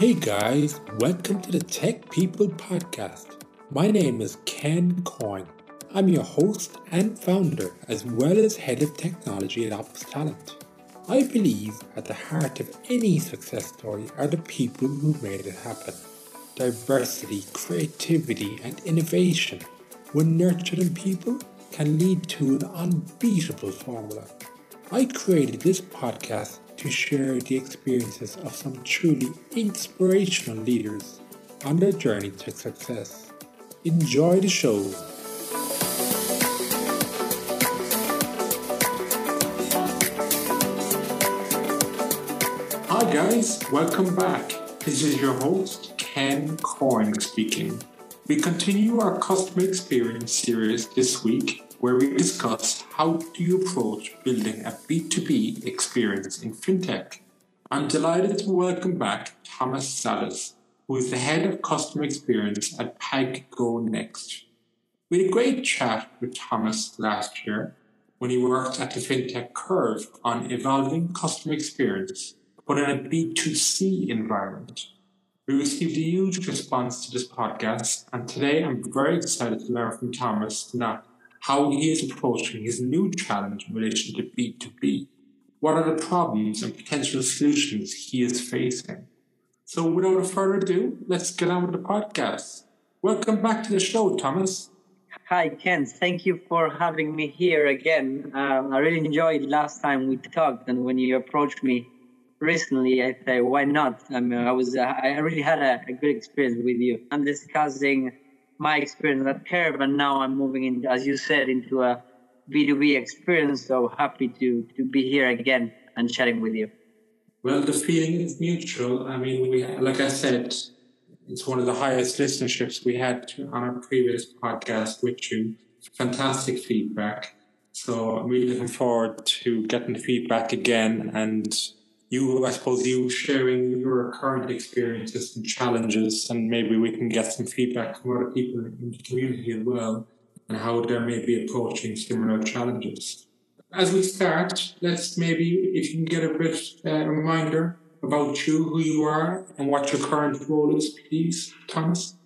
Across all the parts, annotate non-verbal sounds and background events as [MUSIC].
Hey guys, welcome to the Tech People Podcast. My name is Ken Coyne. I'm your host and founder, as well as head of technology at Opus Talent. I believe at the heart of any success story are the people who made it happen. Diversity, creativity, and innovation, when nurtured in people, can lead to an unbeatable formula. I created this podcast to share the experiences of some truly inspirational leaders on their journey to success. Enjoy the show. Hi guys, welcome back. This is your host, Ken Coyne speaking. We continue our customer experience series this week where we discuss how do you approach building a B2B experience in fintech. I'm delighted to welcome back Thomas Salas, who is the head of customer experience at PagoNxt. We had a great chat with Thomas last year when he worked at the FinTech Curve on evolving customer experience, but in a B2C environment. We received a huge response to this podcast, and today I'm very excited to learn from Thomas not how he is approaching his new challenge in relation to B2B. What are the problems and potential solutions he is facing? So, without further ado, let's get on with the podcast. Welcome back to the show, Thomas. Hi, Ken. Thank you for having me here again. Um, I really enjoyed last time we talked, and when you approached me recently, I said, "Why not?" I mean, I was, uh, I really had a, a good experience with you. I'm discussing my experience at Curve, and now I'm moving in, as you said, into a B2B experience. So happy to to be here again and chatting with you. Well, the feeling is mutual. I mean, we like I said, it's one of the highest listenerships we had on our previous podcast with you. Fantastic feedback. So I'm really looking forward to getting the feedback again and you, I suppose, you sharing your current experiences and challenges, and maybe we can get some feedback from other people in the community as well, and how they may be approaching similar challenges. As we start, let's maybe, if you can get a bit uh, reminder about you, who you are, and what your current role is, please, Thomas.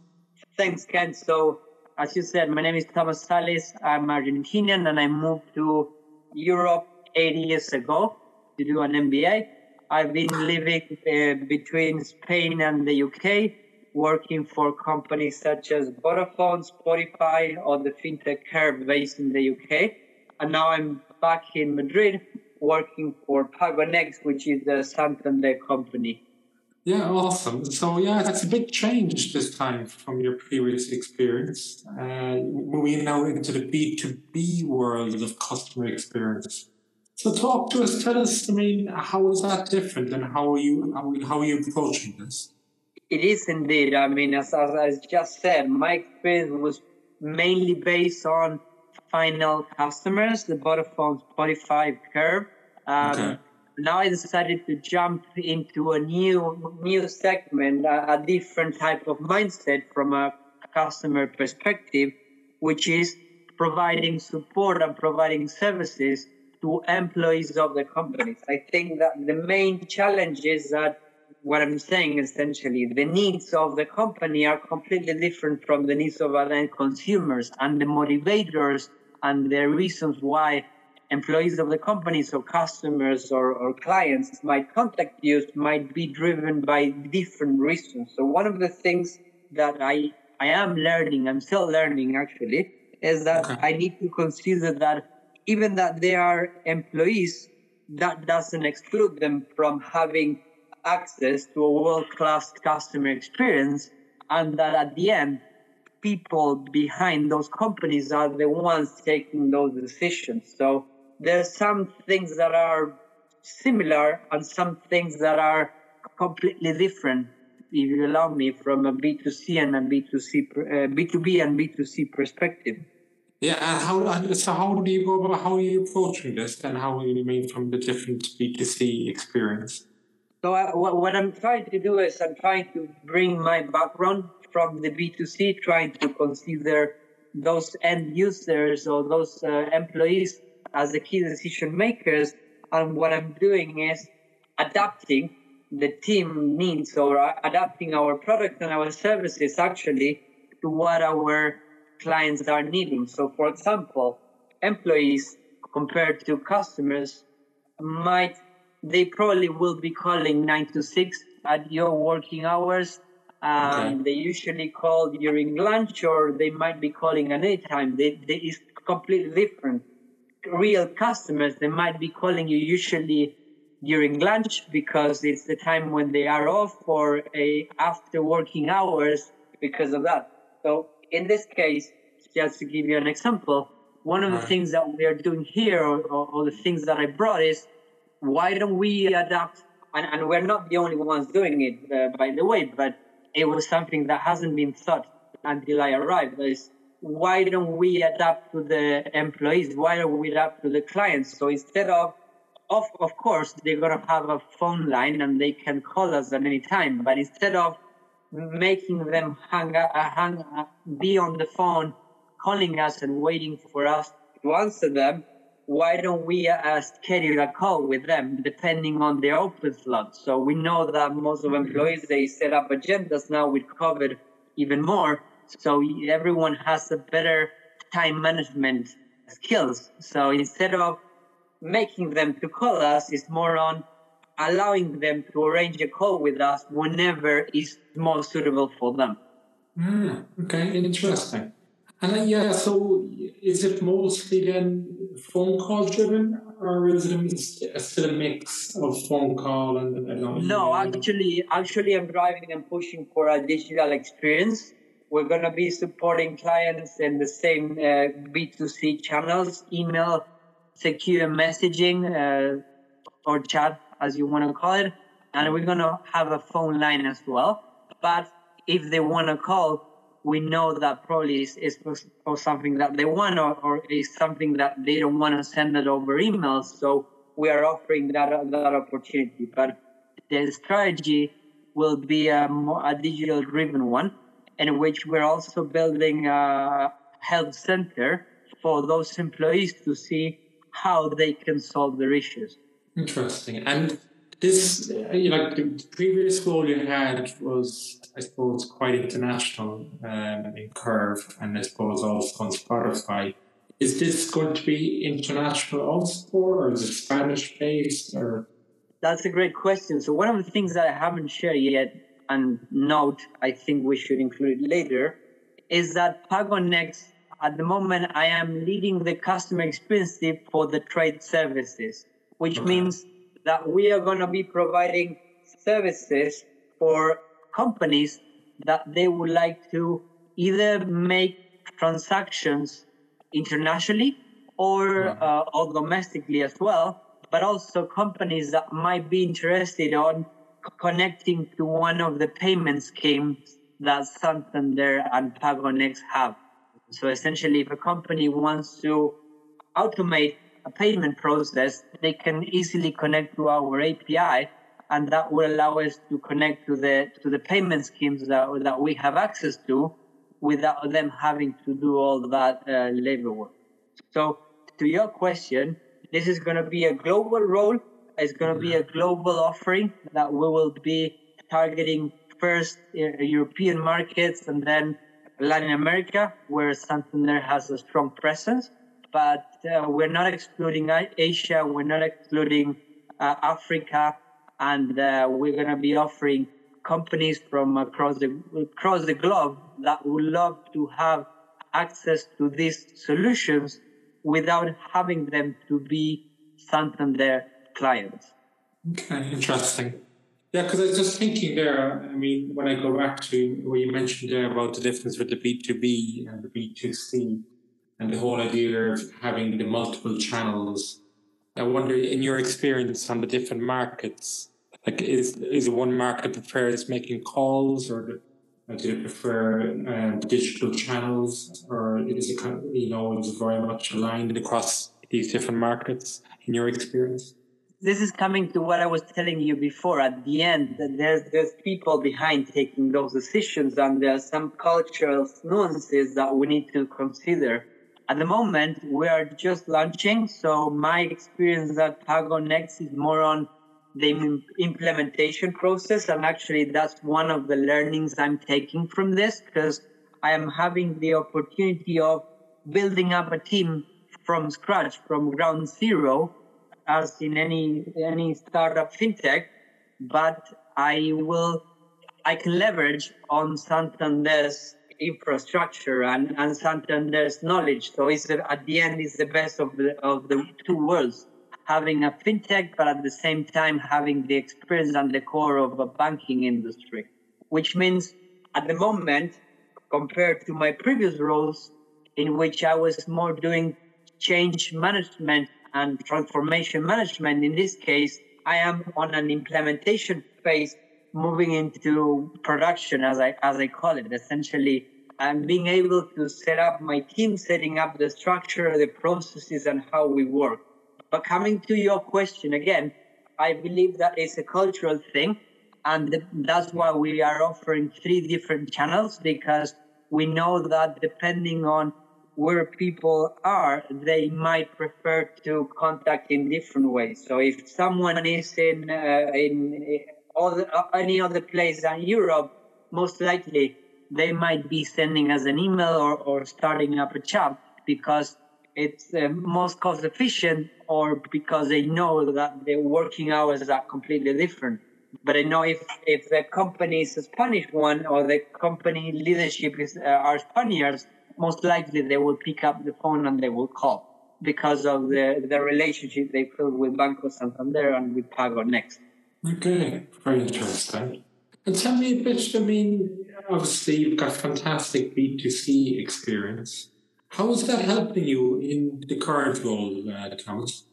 Thanks, Ken. So, as you said, my name is Thomas Salas. I'm Argentinian, and I moved to Europe eight years ago to do an MBA. I've been living uh, between Spain and the UK, working for companies such as Vodafone, Spotify, or the FinTech Curve based in the UK. And now I'm back in Madrid working for PagoNxt, which is the Santander company. Yeah, awesome. So yeah, that's a big change this time from your previous experience. Uh, moving now into the B2B world of customer experience. So talk to us. Tell us. I mean, how is that different, and how are you how, how are you approaching this? It is indeed. I mean, as, as I just said, my experience was mainly based on final customers, the Vodafone Spotify curve. Um, okay. Now I decided to jump into a new new segment, a, a different type of mindset from a customer perspective, which is providing support and providing services to employees of the companies. I think that the main challenge is that what I'm saying essentially, the needs of the company are completely different from the needs of our end consumers and the motivators and the reasons why employees of the companies or customers or, or clients might contact you might be driven by different reasons. So one of the things that I, I am learning, I'm still learning actually, is that okay. I need to consider that even that they are employees, that doesn't exclude them from having access to a world-class customer experience and that at the end people behind those companies are the ones taking those decisions. So there's some things that are similar and some things that are completely different if you allow me from a b2c and a b2c uh, b2b and b2c perspective yeah, and how so how do you go about how are you approaching this and how are you mean from the different B2C experience? So I, what, what I'm trying to do is I'm trying to bring my background from the B2C, trying to consider those end users or those uh, employees as the key decision makers. And what I'm doing is adapting the team needs or adapting our product and our services actually to what our clients are needing. So, for example, employees compared to customers might they probably will be calling nine to six at your working hours. Um, okay. They usually call during lunch, or they might be calling at any time. They, they, it's completely different. Real customers, they might be calling you usually during lunch because it's the time when they are off or a after working hours because of that. So in this case, just to give you an example, one of right. the things that we are doing here or, or, or, the things that I brought is why don't we adapt? And, and we're not the only ones doing it, uh, by the way, but it was something that hasn't been thought until I arrived. Is why don't we adapt to the employees? Why don't we adapt to the clients? So instead of of, of course, they're going to have a phone line and they can call us at any time. But instead of making them hang, uh, hang uh, be on the phone, calling us and waiting for us to answer them, why don't we uh, schedule a call with them depending on their open slot? So we know that most of employees, they set up agendas now with COVID even more. So everyone has a better time management skills. So instead of making them to call us it's more on allowing them to arrange a call with us whenever is more suitable for them. Mm, okay, interesting. And uh, yeah, so is it mostly then phone call driven, or is it a, still a mix of phone call and? and no, actually, actually, I'm driving and pushing for a digital experience. We're gonna be supporting clients in the same uh, B2C channels, email, secure messaging uh, or chat, as you want to call it. And we're going to have a phone line as well. But if they want to call, we know that probably is, is for something that they want or, or is something that they don't want to send it over emails. So we are offering that, that opportunity. But the strategy will be a, a digital driven one in which we're also building a health center for those employees to see how they can solve their issues. Interesting. And this, you know, the previous role you had was, I suppose, quite international um, in Curve and I suppose also on Spotify. Is this going to be international also, or is it Spanish based, or? That's a great question. So one of the things that I haven't shared yet, and note I think we should include later, is that PagoNxt at the moment, I am leading the customer experience team for the trade services, which means that we are going to be providing services for companies that they would like to either make transactions internationally or, uh, or domestically as well, but also companies that might be interested on connecting to one of the payment schemes that Santander and PagoNxt have. So essentially, if a company wants to automate a payment process, they can easily connect to our API, and that will allow us to connect to the to the payment schemes that, that we have access to, without them having to do all that uh, labor work. So, to your question, this is going to be a global role. It's going to be a global offering that we will be targeting first uh, European markets and then Latin America, where Santander has a strong presence, but uh, we're not excluding Asia, we're not excluding uh, Africa, and uh, we're going to be offering companies from across the across the globe that would love to have access to these solutions without having them to be Santander clients. Okay, interesting. Yeah, because I was just thinking there. I mean, when I go back to what you mentioned there about the difference with the B two B and the B two C, and the whole idea of having the multiple channels. I wonder, in your experience on the different markets, like is is one market prefers making calls, or do, do they prefer um, digital channels, or is it kind of, you know is it very much aligned across these different markets in your experience? this is coming to what I was telling you before. At the end, that there's there's people behind taking those decisions, and there are some cultural nuances that we need to consider. At the moment, we are just launching, so my experience at PagoNxt is more on the implementation process. And actually, that's one of the learnings I'm taking from this because I am having the opportunity of building up a team from scratch, from ground zero, as in any any startup fintech. But I will, I can leverage on Santander's infrastructure and, and Santander's knowledge. So it's at the end, it's the best of the of the two worlds having a fintech, but at the same time having the experience and the core of a banking industry, which means at the moment, compared to my previous roles, in which I was more doing change management and transformation management, in this case, I am on an implementation phase, moving into production, as I as I call it. Essentially, I'm being able to set up my team, setting up the structure, the processes, and how we work. But coming to your question again, I believe that it's a cultural thing. And that's why we are offering three different channels because we know that depending on where people are, they might prefer to contact in different ways. So if someone is in uh, in other, any other place than Europe, most likely they might be sending us an email or, or starting up a chat because it's uh, most cost efficient or because they know that the working hours are completely different. But I know if, if the company is a Spanish one or the company leadership is, uh, are Spaniards, most likely they will pick up the phone and they will call because of the, the relationship they build with Banco Santander and with PagoNxt. Okay, very interesting. And tell me a bit, I mean, obviously you've got fantastic B2C experience. How is that helping you in the current role, uh, Thomas?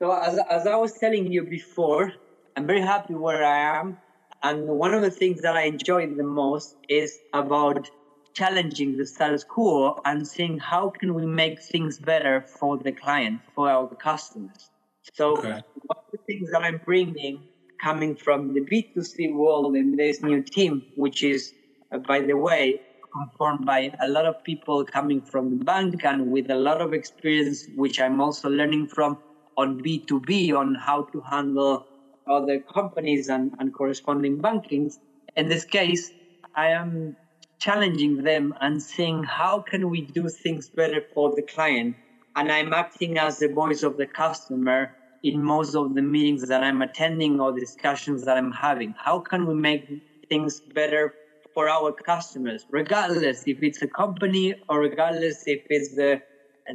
So, as, as I was telling you before, I'm very happy where I am. And one of the things that I enjoy the most is about challenging the status quo and seeing how can we make things better for the client, for our customers. So okay. one of the things that I'm bringing coming from the B2C world in this new team, which is, uh, by the way, formed by a lot of people coming from the bank and with a lot of experience, which I'm also learning from on B2B on how to handle other companies and, and corresponding bankings. In this case, I am challenging them and seeing how can we do things better for the client. And I'm acting as the voice of the customer in most of the meetings that I'm attending or discussions that I'm having. How can we make things better for our customers, regardless if it's a company or regardless if it's the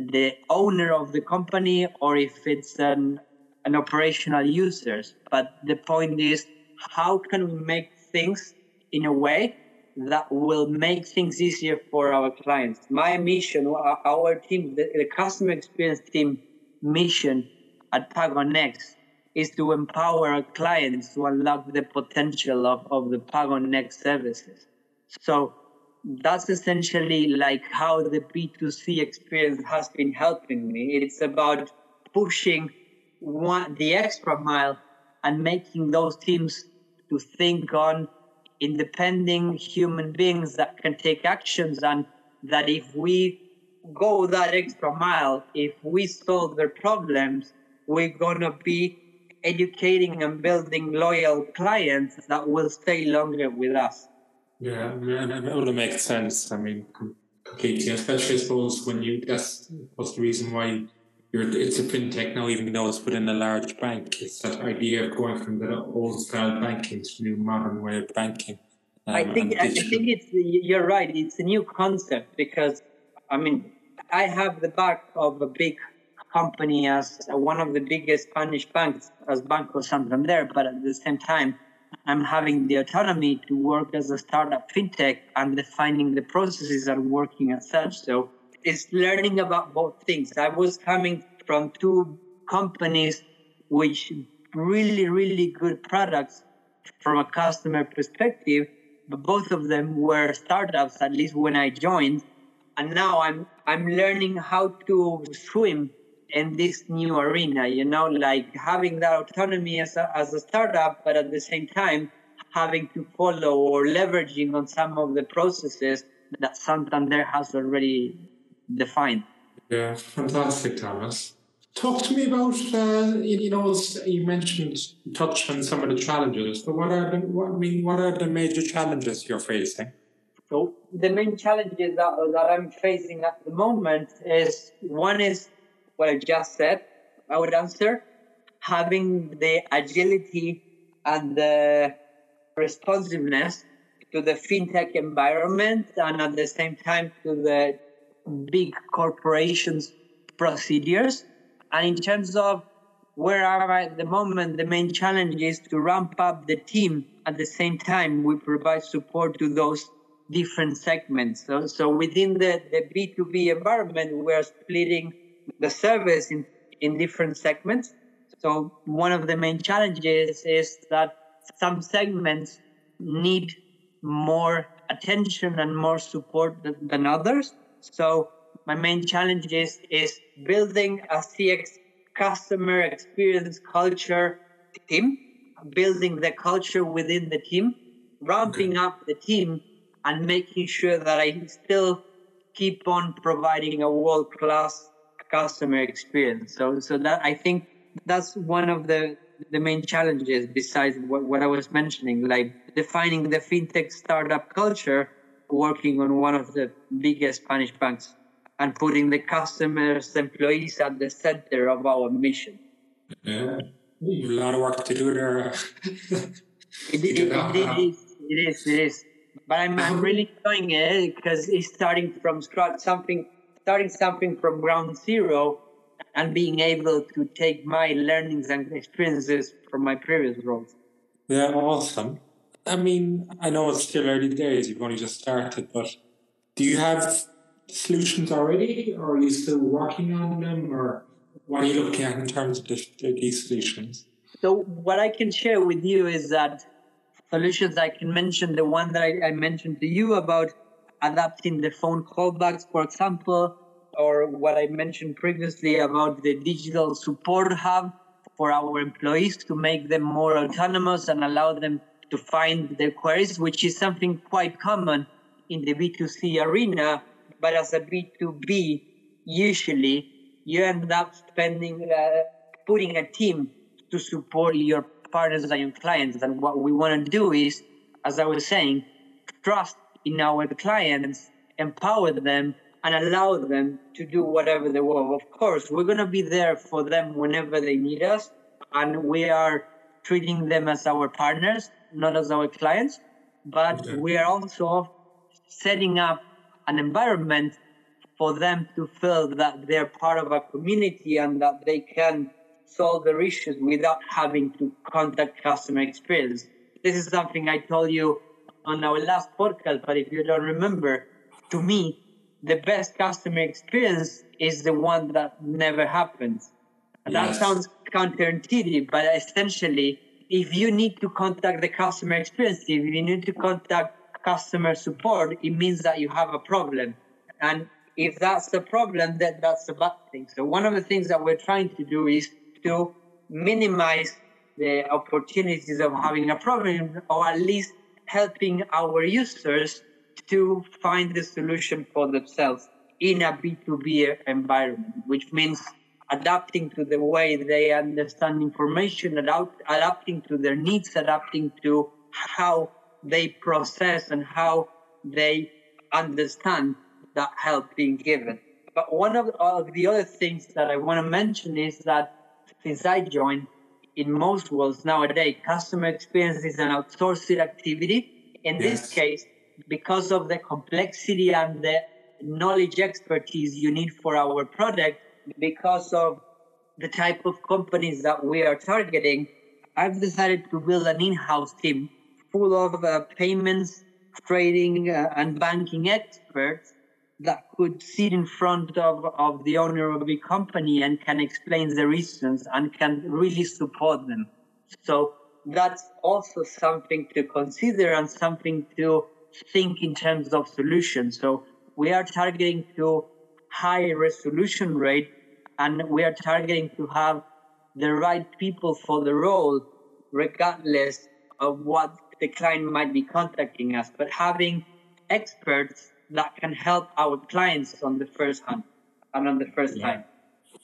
the owner of the company or if it's an an operational users. But the point is, how can we make things in a way that will make things easier for our clients? My mission, our team, the, the customer experience team mission at PagoNxt is to empower our clients to unlock the potential of, of the PagoNxt services. So that's essentially like how the B2C experience has been helping me. It's about pushing one, the extra mile and making those teams to think on independent human beings that can take actions and that if we go that extra mile, if we solve their problems, we're going to be educating and building loyal clients that will stay longer with us. Yeah, and it would make sense. I mean, completely, especially I suppose when you that's what's the reason why you're it's a fintech now, even though it's within a large bank. It's that idea of going from the old style banking to new modern way of banking. Um, I think I think it's you're right. It's a new concept because I mean I have the back of a big company as one of the biggest Spanish banks as Banco Santander, but at the same time I'm having the autonomy to work as a startup fintech and defining the processes and working as such. So it's learning about both things. I was coming from two companies which really, really good products from a customer perspective, but both of them were startups, at least when I joined. And now I'm I'm learning how to swim in this new arena, you know, like having that autonomy as a, as a startup, but at the same time, having to follow or leveraging on some of the processes that Santander has already defined. Yeah, fantastic, Thomas. Talk to me about, uh, you know, you mentioned, touched on some of the challenges, but what are the, what, I mean, what are the major challenges you're facing? So the main challenges that, that I'm facing at the moment is one is what I just said. I would answer having the agility and the responsiveness to the fintech environment and at the same time to the big corporations procedures and in terms of where I'm at the moment, the main challenge is to ramp up the team at the same time we provide support to those different segments. So, so within the, the B2B environment, we're splitting the service in, in different segments. So one of the main challenges is that some segments need more attention and more support than, than others. So my main challenge is, is building a CX customer experience culture team, building the culture within the team, ramping up the team, and making sure that I still keep on providing a world class customer experience. So, so that I think that's one of the the main challenges besides what, what I was mentioning, like defining the fintech startup culture, working on one of the biggest Spanish banks and putting the customers, employees at the center of our mission. Yeah, a lot of work to do there. [LAUGHS] it, it, it, [LAUGHS] it is, it is, it is. But I'm, I'm really enjoying it because it's starting from scratch, something, starting something from ground zero and being able to take my learnings and experiences from my previous roles. Yeah, awesome. I mean, I know it's still early days, you've only just started, but do you have solutions already, or are you still working on them, or what are you looking at in terms of uh, these solutions? So, what I can share with you is that solutions I can mention, the one that I, I mentioned to you about adapting the phone callbacks, for example, or what I mentioned previously about the digital support hub for our employees to make them more autonomous and allow them to find their queries, which is something quite common in the B2C arena but as a B2B, usually you end up spending, uh, putting a team to support your partners and your clients. And what we want to do is, as I was saying, trust in our clients, empower them, and allow them to do whatever they want. Of course, we're going to be there for them whenever they need us, and we are treating them as our partners, not as our clients. But okay. we are also setting up an environment for them to feel that they're part of a community and that they can solve their issues without having to contact customer experience. This is something I told you on our last podcast, but if you don't remember, to me, the best customer experience is the one that never happens. Yes. That sounds counterintuitive, but essentially, if you need to contact the customer experience, if you need to contact customer support, it means that you have a problem. And if that's the problem, then that's a bad thing. So one of the things that we're trying to do is to minimize the opportunities of having a problem or at least helping our users to find the solution for themselves in a B2B environment, which means adapting to the way they understand information, adapt, adapting to their needs, adapting to how they process and how they understand that help being given. But one of, of the other things that I want to mention is that since I joined, in most worlds nowadays, customer experience is an outsourced activity. In yes. this case, because of the complexity and the knowledge expertise you need for our product, because of the type of companies that we are targeting, I've decided to build an in-house team full of uh, payments, trading, uh, and banking experts that could sit in front of, of the owner of a company and can explain the reasons and can really support them. So that's also something to consider and something to think in terms of solutions. So we are targeting to high resolution rate and we are targeting to have the right people for the role regardless of what the client might be contacting us, but having experts that can help our clients on the first hand and on the first yeah. time.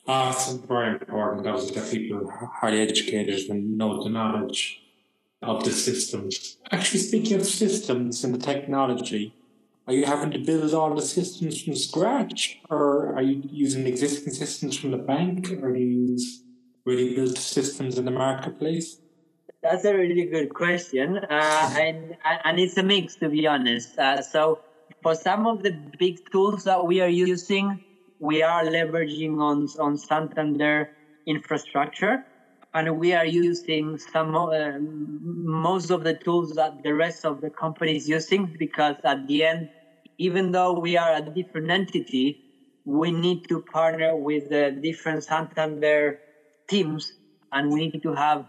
Awesome, very important. That was that people are highly educated and know the knowledge of the systems. Actually, speaking of systems and the technology, are you having to build all the systems from scratch, or are you using existing systems from the bank, or do you use really built systems in the marketplace? That's a really good question, uh, and and it's a mix, to be honest. Uh, so, for some of the big tools that we are using, we are leveraging on on Santander infrastructure, and we are using some uh, most of the tools that the rest of the company is using because at the end, even though we are a different entity, we need to partner with the different Santander teams, and we need to have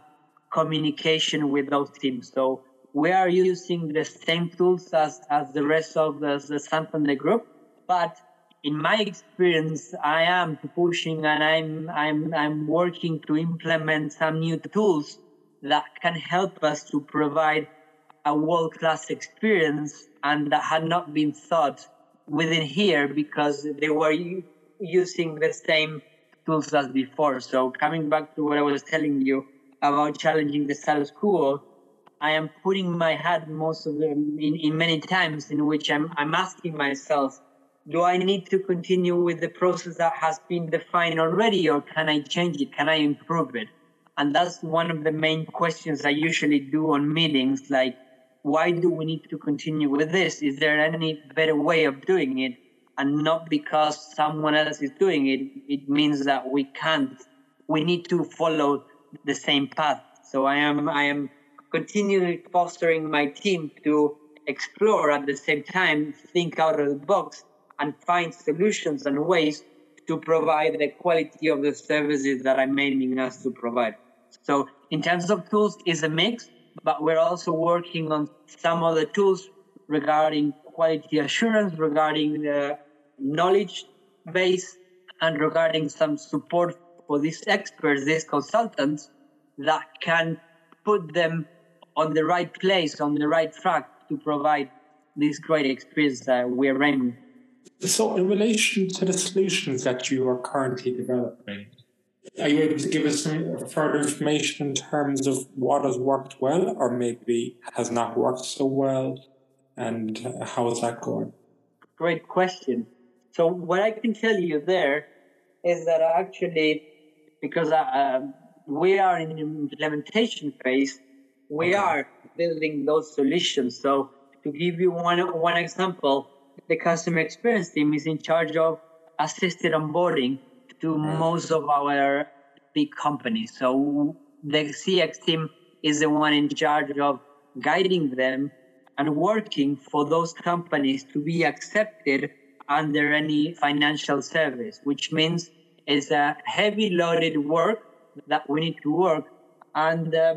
communication with those teams. So we are using the same tools as, as the rest of the, the Santander group, but in my experience, I am pushing and I'm, I'm, I'm working to implement some new tools that can help us to provide a world class experience and that had not been thought within here because they were using the same tools as before. So coming back to what I was telling you about challenging the status quo, I am putting my head most of the in, in many times in which I'm, I'm asking myself, do I need to continue with the process that has been defined already or can I change it? Can I improve it? And that's one of the main questions I usually do on meetings. Like, why do we need to continue with this? Is there any better way of doing it? And not because someone else is doing it, it means that we can't. We need to follow the same path. So I am, I am continually fostering my team to explore at the same time, think out of the box and find solutions and ways to provide the quality of the services that I'm aiming us to provide. So in terms of tools, it's a mix, but we're also working on some other tools regarding quality assurance, regarding the knowledge base, and regarding some support for these experts, these consultants that can put them on the right place, on the right track to provide this great experience that we're aiming so, in relation to the solutions that you are currently developing, are you able to give us some further information in terms of what has worked well or maybe has not worked so well and how is that going? Great question. So, what I can tell you there is that actually, because uh, we are in the implementation phase, we are building those solutions. So, to give you one, one example, the customer experience team is in charge of assisted onboarding to most of our big companies. So the CX team is the one in charge of guiding them and working for those companies to be accepted under any financial service, which means it's a heavy loaded work that we need to work. And uh,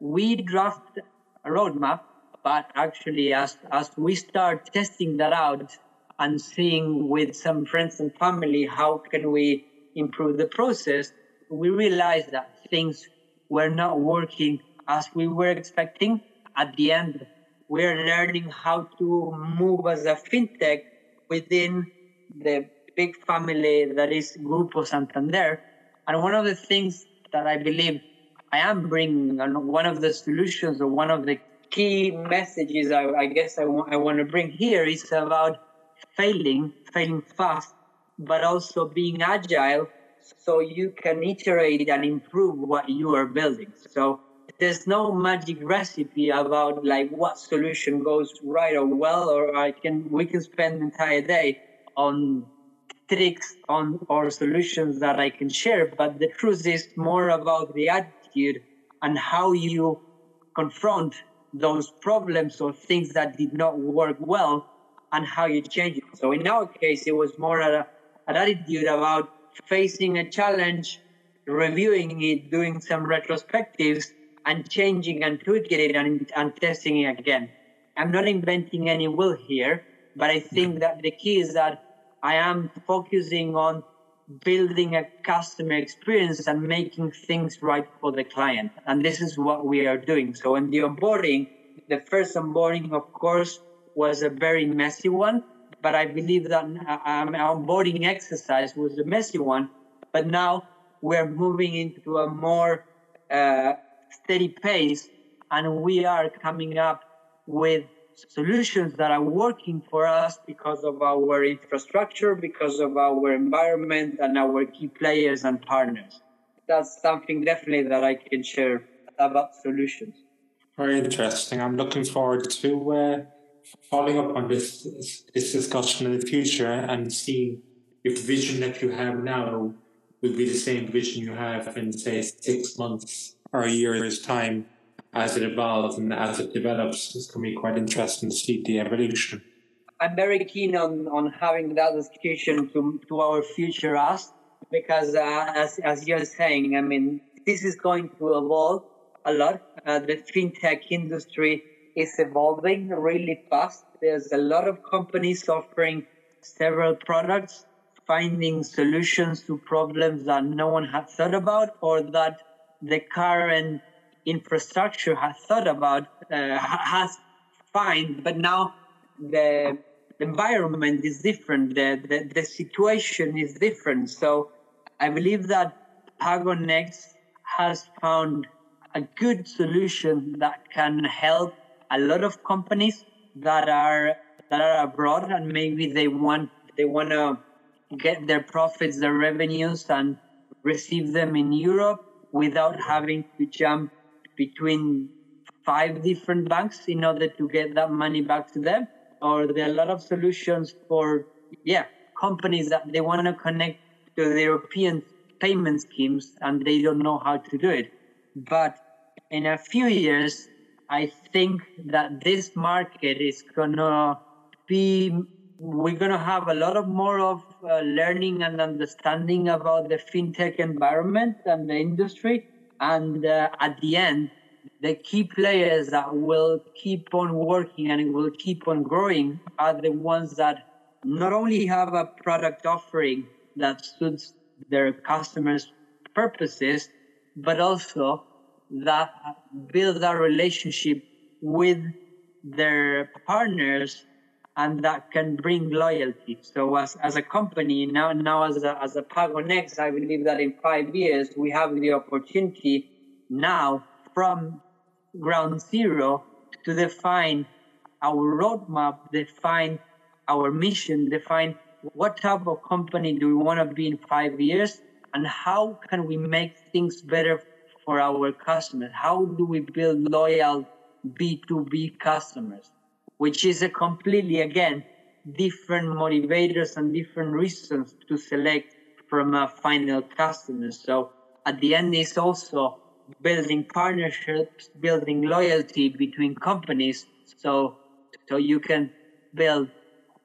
we draft a roadmap but actually, as, as we start testing that out and seeing with some friends and family how can we improve the process, we realized that things were not working as we were expecting. At the end, we're learning how to move as a fintech within the big family that is Grupo Santander. And one of the things that I believe I am bringing, and one of the solutions or one of the key messages I, I guess I, want to bring here is about failing, failing fast, but also being agile so you can iterate and improve what you are building. So there's no magic recipe about like what solution goes right or well, or I can we can spend the entire day on tricks on or solutions that I can share. But the truth is more about the and how you confront those problems or things that did not work well and how you change it. So in our case, it was more a, an attitude about facing a challenge, reviewing it, doing some retrospectives, and changing and tweaking it and, and testing it again. I'm not inventing any wheel here, but I think that the key is that I am focusing on building a customer experience and making things right for the client. And this is what we are doing. So in the onboarding, the first onboarding, of course, was a very messy one, but I believe that um, our onboarding exercise was a messy one. But now we're moving into a more uh, steady pace and we are coming up with solutions that are working for us because of our infrastructure, because of our environment and our key players and partners. That's something definitely that I can share about solutions. Very interesting. I'm looking forward to uh, following up on this this discussion in the future and seeing if the vision that you have now will be the same vision you have in say six months or a year's time as it evolves and as it develops. It's going to be quite interesting to see the evolution. I'm very keen on, on having that discussion to, to our future us because uh, as, as you're saying, I mean, this is going to evolve a lot. Uh, the fintech industry is evolving really fast. There's a lot of companies offering several products, finding solutions to problems that no one had thought about or that the current infrastructure has thought about, uh, has find, but now the environment is different. The, the, the situation is different. So I believe that PagoNxt has found a good solution that can help a lot of companies that are that are abroad and maybe they want they want to get their profits, their revenues, and receive them in Europe without having to jump between five different banks in order to get that money back to them. Or there are a lot of solutions for yeah companies that they want to connect to the European payment schemes and they don't know how to do it. But in a few years, I think that this market is gonna be we're gonna have a lot of more of uh, learning and understanding about the fintech environment and the industry, and uh, at the end, the key players that will keep on working and will keep on growing are the ones that not only have a product offering that suits their customers' purposes, but also that build a relationship with their partners and that can bring loyalty. So as, as a company, now, now as a, as a PagoNxt, I believe that in five years, we have the opportunity now from ground zero to define our roadmap, define our mission, define what type of company do we want to be in five years and how can we make things better for our customers? How do we build loyal B2B customers? Which is a completely, again, different motivators and different reasons to select from a final customer. So at the end, it's also building partnerships, building loyalty between companies. So, so you can build,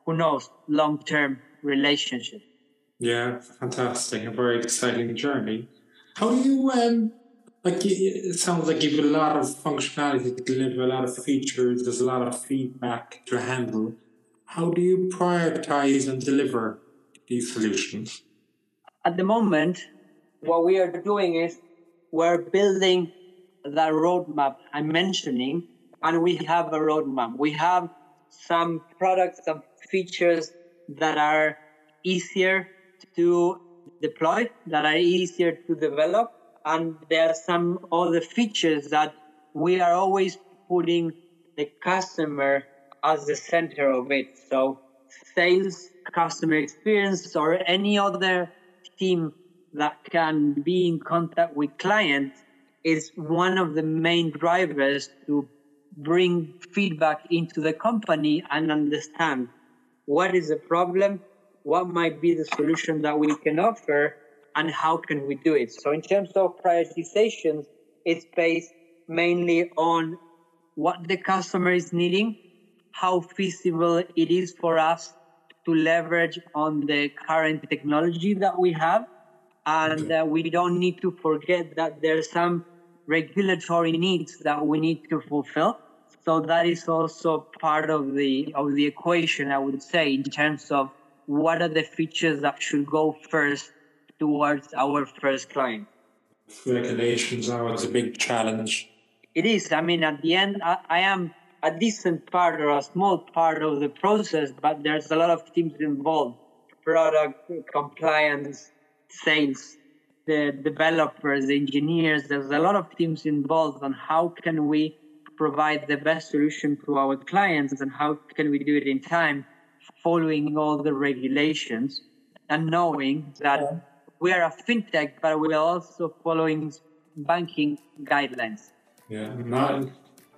who knows, long-term relationship. Yeah, fantastic. A very exciting journey. How do you um, like it sounds like you've a lot of functionality to deliver, a lot of features, there's a lot of feedback to handle. How do you prioritize and deliver these solutions? At the moment, what we are doing is we're building the roadmap I'm mentioning, and we have a roadmap. We have some products, some features that are easier to deploy, that are easier to develop, and there are some other features that we are always putting the customer as the center of it. So sales, customer experience, or any other team that can be in contact with clients is one of the main drivers to bring feedback into the company and understand what is the problem, what might be the solution that we can offer, and how can we do it. So in terms of prioritization, it's based mainly on what the customer is needing, how feasible it is for us to leverage on the current technology that we have. And uh, we don't need to forget that there's some regulatory needs that we need to fulfill. So that is also part of the of the equation, I would say, in terms of what are the features that should go first towards our first client. Regulations are always a big challenge. It is. I mean, at the end, I, I am a decent part or a small part of the process, but there's a lot of teams involved product, compliance, sales, the developers, the engineers. There's a lot of teams involved on how can we provide the best solution to our clients and how can we do it in time, following all the regulations and knowing that yeah. We are a fintech, but we are also following banking guidelines. Yeah, not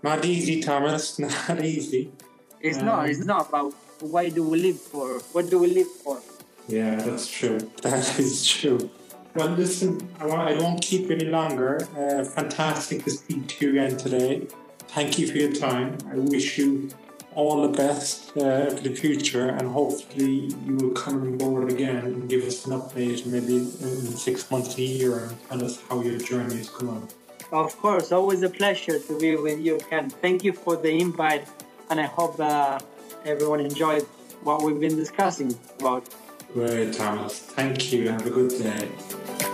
not easy, Thomas. [LAUGHS] Not easy. It's um, not. It's not. But why do we live for? What do we live for? Yeah, that's true. [LAUGHS] That is true. Well, listen, I, won't, I won't keep any longer. Uh, fantastic to speak to you again today. Thank you for your time. I wish you all the best uh, for the future, and hopefully you will come on board again and give us an update, maybe in six months, a year, and tell us how your journey is going. Of course, always a pleasure to be with you, Ken. Thank you for the invite, and I hope uh, everyone enjoyed what we've been discussing about. Great, Thomas. Thank you. Have a good day.